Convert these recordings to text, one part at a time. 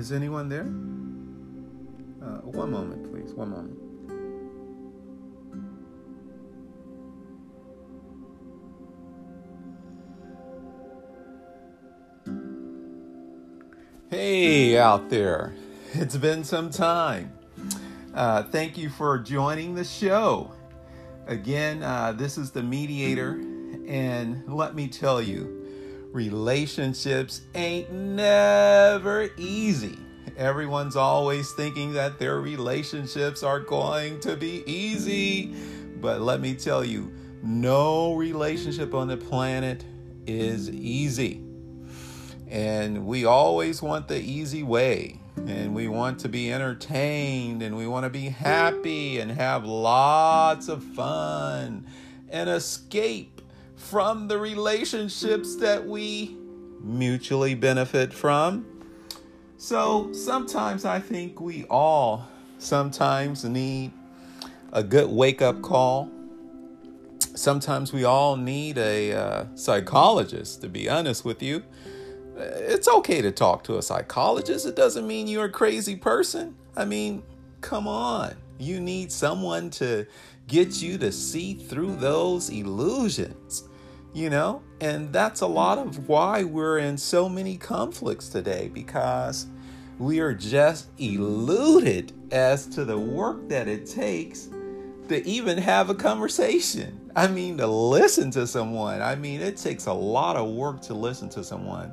is anyone there? Uh, one moment, please. One moment. Hey, out there. It's been some time. Uh, thank you for joining the show. Again, uh, this is the mediator, and let me tell you, relationships ain't never easy. Everyone's always thinking that their relationships are going to be easy, but let me tell you, no relationship on the planet is easy. And we always want the easy way. And we want to be entertained and we want to be happy and have lots of fun and escape from the relationships that we mutually benefit from. So sometimes I think we all sometimes need a good wake up call. Sometimes we all need a uh, psychologist, to be honest with you it's okay to talk to a psychologist. It doesn't mean you're a crazy person. I mean, come on. You need someone to get you to see through those illusions, you know? And that's a lot of mm-hmm. why we're in so many conflicts today because we are just eluded as to the work that it takes to even have a conversation. I mean, to listen to someone. I mean, it takes a lot of work to listen to someone.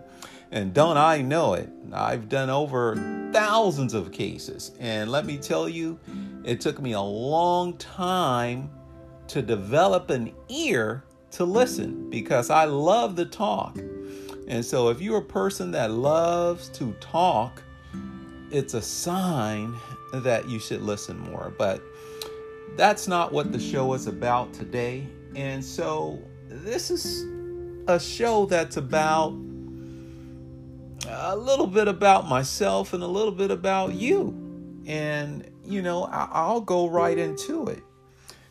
And don't I know it? I've done over thousands of cases. And let me tell you, it took me a long time to develop an ear to listen because I love to talk. And so, if you're a person that loves to talk, it's a sign that you should listen more. But that's not what the show is about today. And so, this is a show that's about a little bit about myself and a little bit about you. And, you know, I'll go right into it.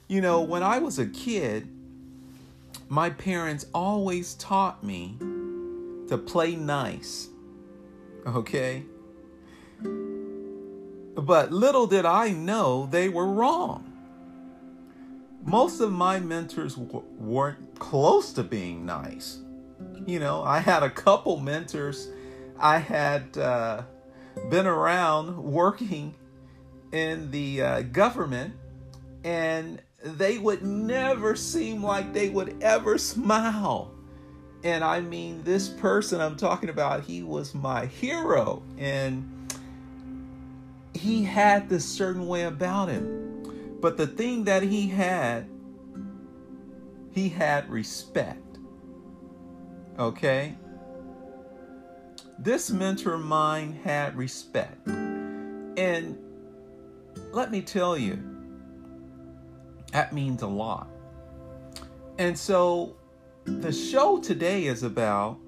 You know, when I was a kid, my parents always taught me to play nice. Okay? But little did I know they were wrong. Most of my mentors w- weren't close to being nice. You know, I had a couple mentors I had uh, been around working in the uh, government, and they would never seem like they would ever smile. And I mean, this person I'm talking about, he was my hero, and he had this certain way about him. But the thing that he had, he had respect. Okay? This mentor of mine had respect. And let me tell you, that means a lot. And so the show today is about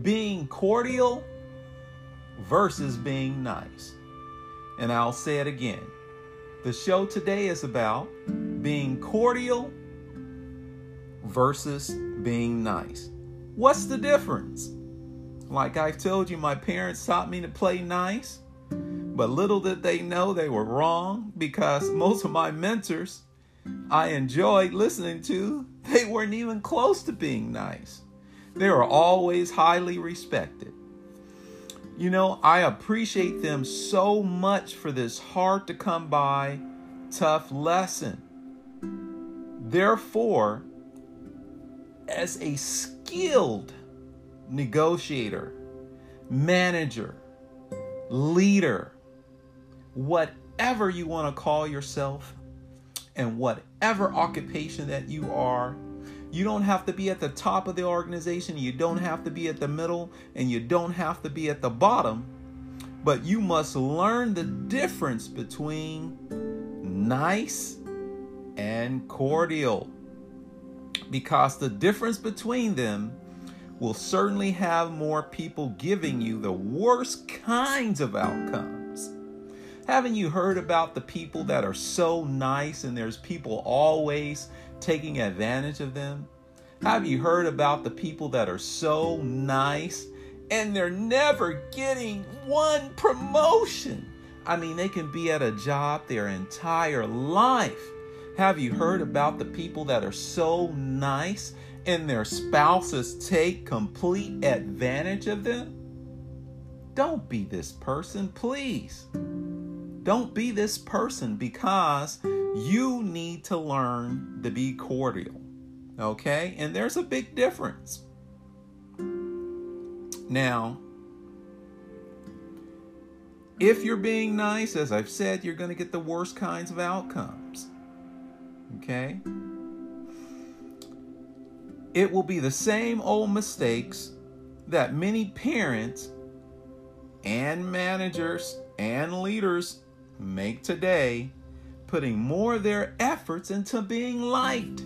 being cordial versus being nice. And I'll say it again. The show today is about being cordial versus being nice. What's the difference? Like I've told you, my parents taught me to play nice, but little did they know they were wrong because most of my mentors I enjoyed listening to, they weren't even close to being nice. They were always highly respected. You know, I appreciate them so much for this hard to come by, tough lesson. Therefore, as a skilled negotiator, manager, leader, whatever you want to call yourself, and whatever occupation that you are. You don't have to be at the top of the organization, you don't have to be at the middle, and you don't have to be at the bottom, but you must learn the difference between nice and cordial. Because the difference between them will certainly have more people giving you the worst kinds of outcomes. Haven't you heard about the people that are so nice and there's people always taking advantage of them? Have you heard about the people that are so nice and they're never getting one promotion. I mean, they can be at a job their entire life. Have you heard about the people that are so nice and their spouses take complete advantage of them? Don't be this person, please. Don't be this person because you need to learn to be cordial. Okay? And there's a big difference. Now, if you're being nice, as I've said, you're going to get the worst kinds of outcomes. Okay? It will be the same old mistakes that many parents and managers and leaders make today, putting more of their efforts into being liked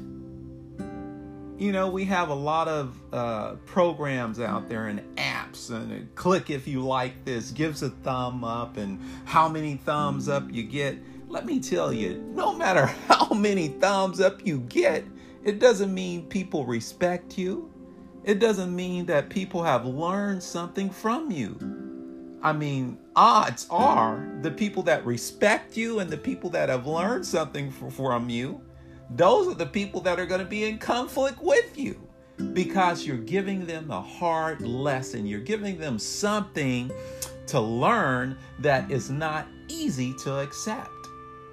you know, we have a lot of uh, programs out there and apps, and click if you like this, gives a thumb up, and how many thumbs up you get. Let me tell you, no matter how many thumbs up you get, it doesn't mean people respect you. It doesn't mean that people have learned something from you. I mean, odds are the people that respect you and the people that have learned something from you those are the people that are going to be in conflict with you because you're giving them a hard lesson. You're giving them something to learn that is not easy to accept.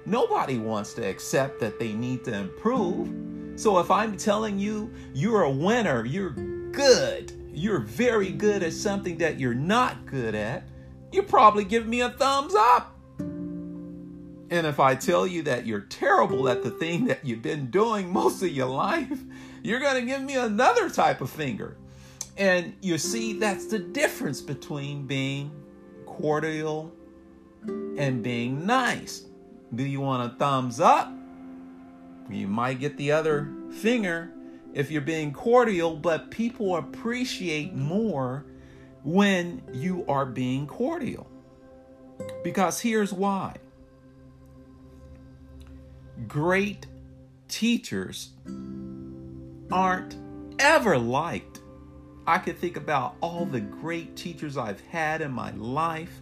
Nobody wants to accept that they need to improve. So if I'm telling you you're a winner, you're good, you're very good at something that you're not good at, you probably give me a thumbs up. And if I tell you that you're terrible at the thing that you've been doing most of your life, you're going to give me another type of finger. And you see, that's the difference between being cordial and being nice. Do you want a thumbs up? You might get the other finger if you're being cordial, but people appreciate more when you are being cordial. Because here's why great teachers aren't ever liked. I could think about all the great teachers I've had in my life.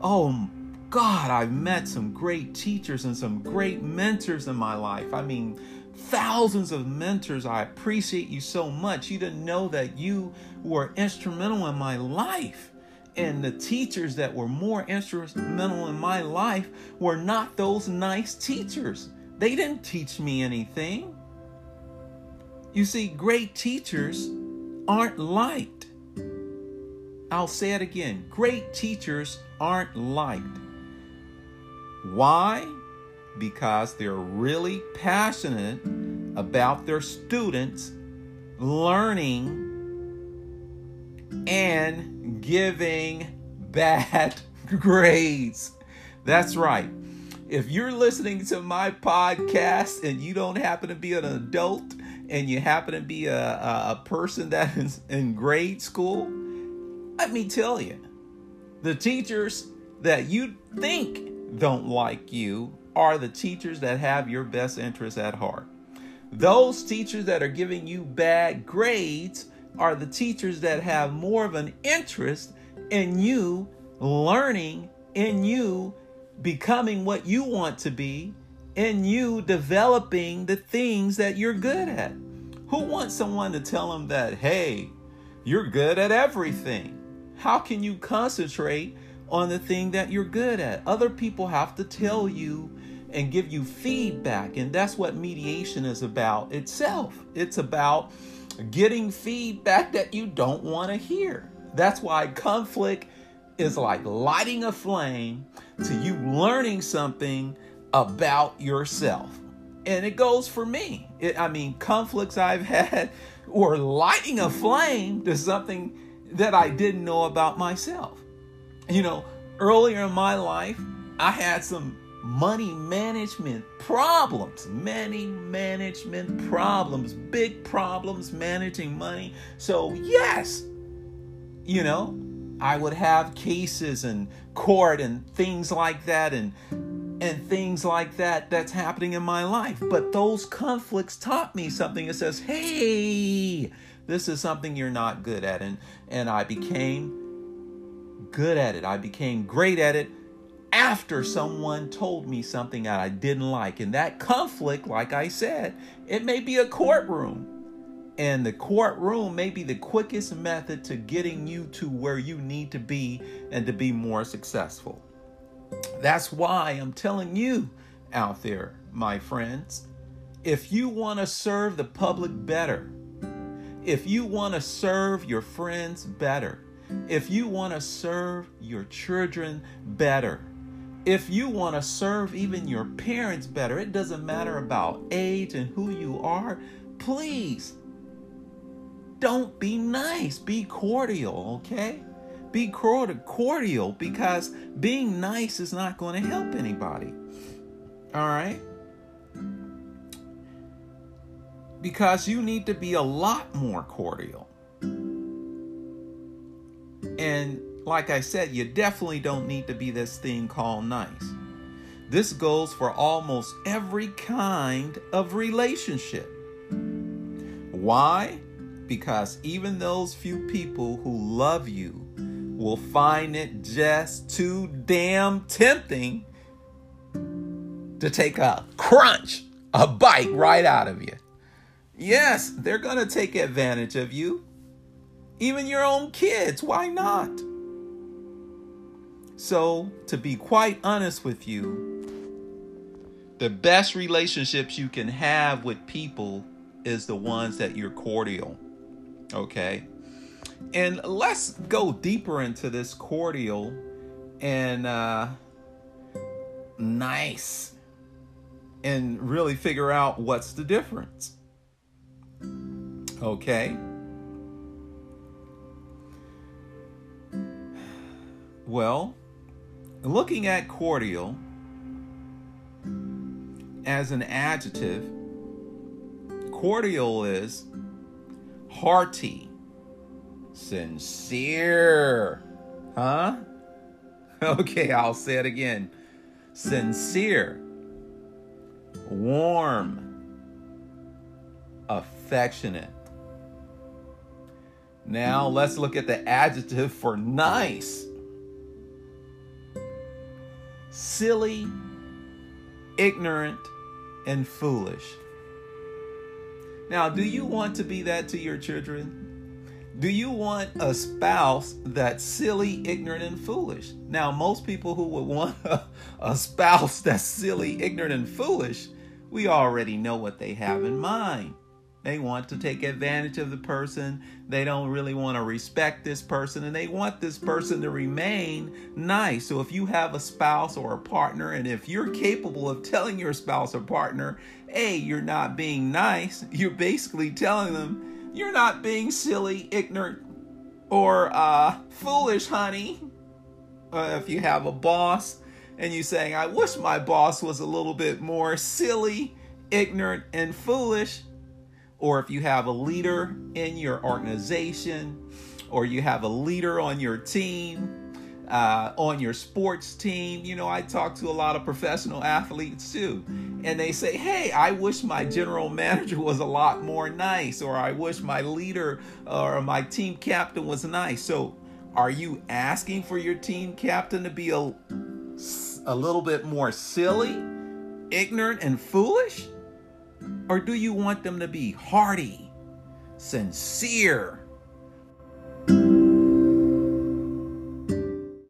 Oh God, I've met some great teachers and some great mentors in my life. I mean, thousands of mentors. I appreciate you so much. You didn't know that you were instrumental in my life and the teachers that were more instrumental in my life were not those nice teachers. They didn't teach me anything. You see, great teachers aren't liked. I'll say it again great teachers aren't liked. Why? Because they're really passionate about their students learning and giving bad grades. That's right. If you're listening to my podcast and you don't happen to be an adult and you happen to be a, a, person that is in grade school, let me tell you, the teachers that you think don't like you are the teachers that have your best interests at heart. Those teachers that are giving you bad grades are the teachers that have more of an interest in you learning, in you becoming what you want to be, in you developing the things that you're good at. Who wants someone to tell them that, hey, you're good at everything? How can you concentrate on the thing that you're good at? Other people have to tell you and give you feedback. And that's what mediation is about itself. It's about getting feedback that you don't want to hear. That's why conflict is like lighting a flame to you learning something about yourself. And it goes for me. It, I mean, conflicts I've had or lighting a flame to something that I didn't know about myself. You know, earlier in my life, I had some money management problems, money management problems, big problems managing money. So, yes, you know, I would have cases and court and things like that and and things like that that's happening in my life. But those conflicts taught me something It says, "Hey, This is something you're not good at. And, and I became good at it. I became great at it after someone told me something that I didn't like. And that conflict, like I said, it may be a courtroom. And the courtroom may be the quickest method to getting you to where you need to be and to be more successful. That's why I'm telling you out there, my friends, if you want to serve the public better, if you want to serve your friends better, if you want to serve your children better, if you want to serve even your parents better, it doesn't matter about age and who you are, please don't be nice, be cordial, okay? Be cordial because being nice is not going to help anybody. All right? Because you need to be a lot more cordial. And like I said, you definitely don't need to be this thing called nice. This goes for almost every kind of relationship. Why? Because even those few people who love you will find it just too damn tempting to take a crunch, a bite right out of you. Yes, they're going to take advantage of you. Even your own kids, why not? So, to be quite honest with you, the best relationships you can have with people is the ones that you're cordial. Okay? And let's go deeper into this cordial and uh, nice and really figure out what's the difference. Okay? Well, looking at cordial as an adjective, cordial is hearty, sincere. Huh? Okay, I'll say it again. Sincere, warm, affectionate. Now let's look at the adjective for nice silly, ignorant, and foolish. Now, do you want to be that to your children? Do you want a spouse that's silly, ignorant, and foolish? Now, most people who would want a, a, spouse that's silly, ignorant, and foolish, we already know what they have in mind. They want to take advantage of the person. They don't really want to respect this person and they want this person to remain nice. So if you have a spouse or a partner and if you're capable of telling your spouse or partner, hey, you're not being nice, you're basically telling them you're not being silly, ignorant, or uh, foolish, honey. Uh, if you have a boss and you're saying, I wish my boss was a little bit more silly, ignorant, and foolish or if you have a leader in your organization, or you have a leader on your team, uh, on your sports team. You know, I talk to a lot of professional athletes too, and they say, Hey, I wish my general manager was a lot more nice, or I wish my leader or my team captain was nice. So, are you asking for your team captain to be a, a little bit more silly, ignorant, and foolish? Or do you want them to be hearty, sincere,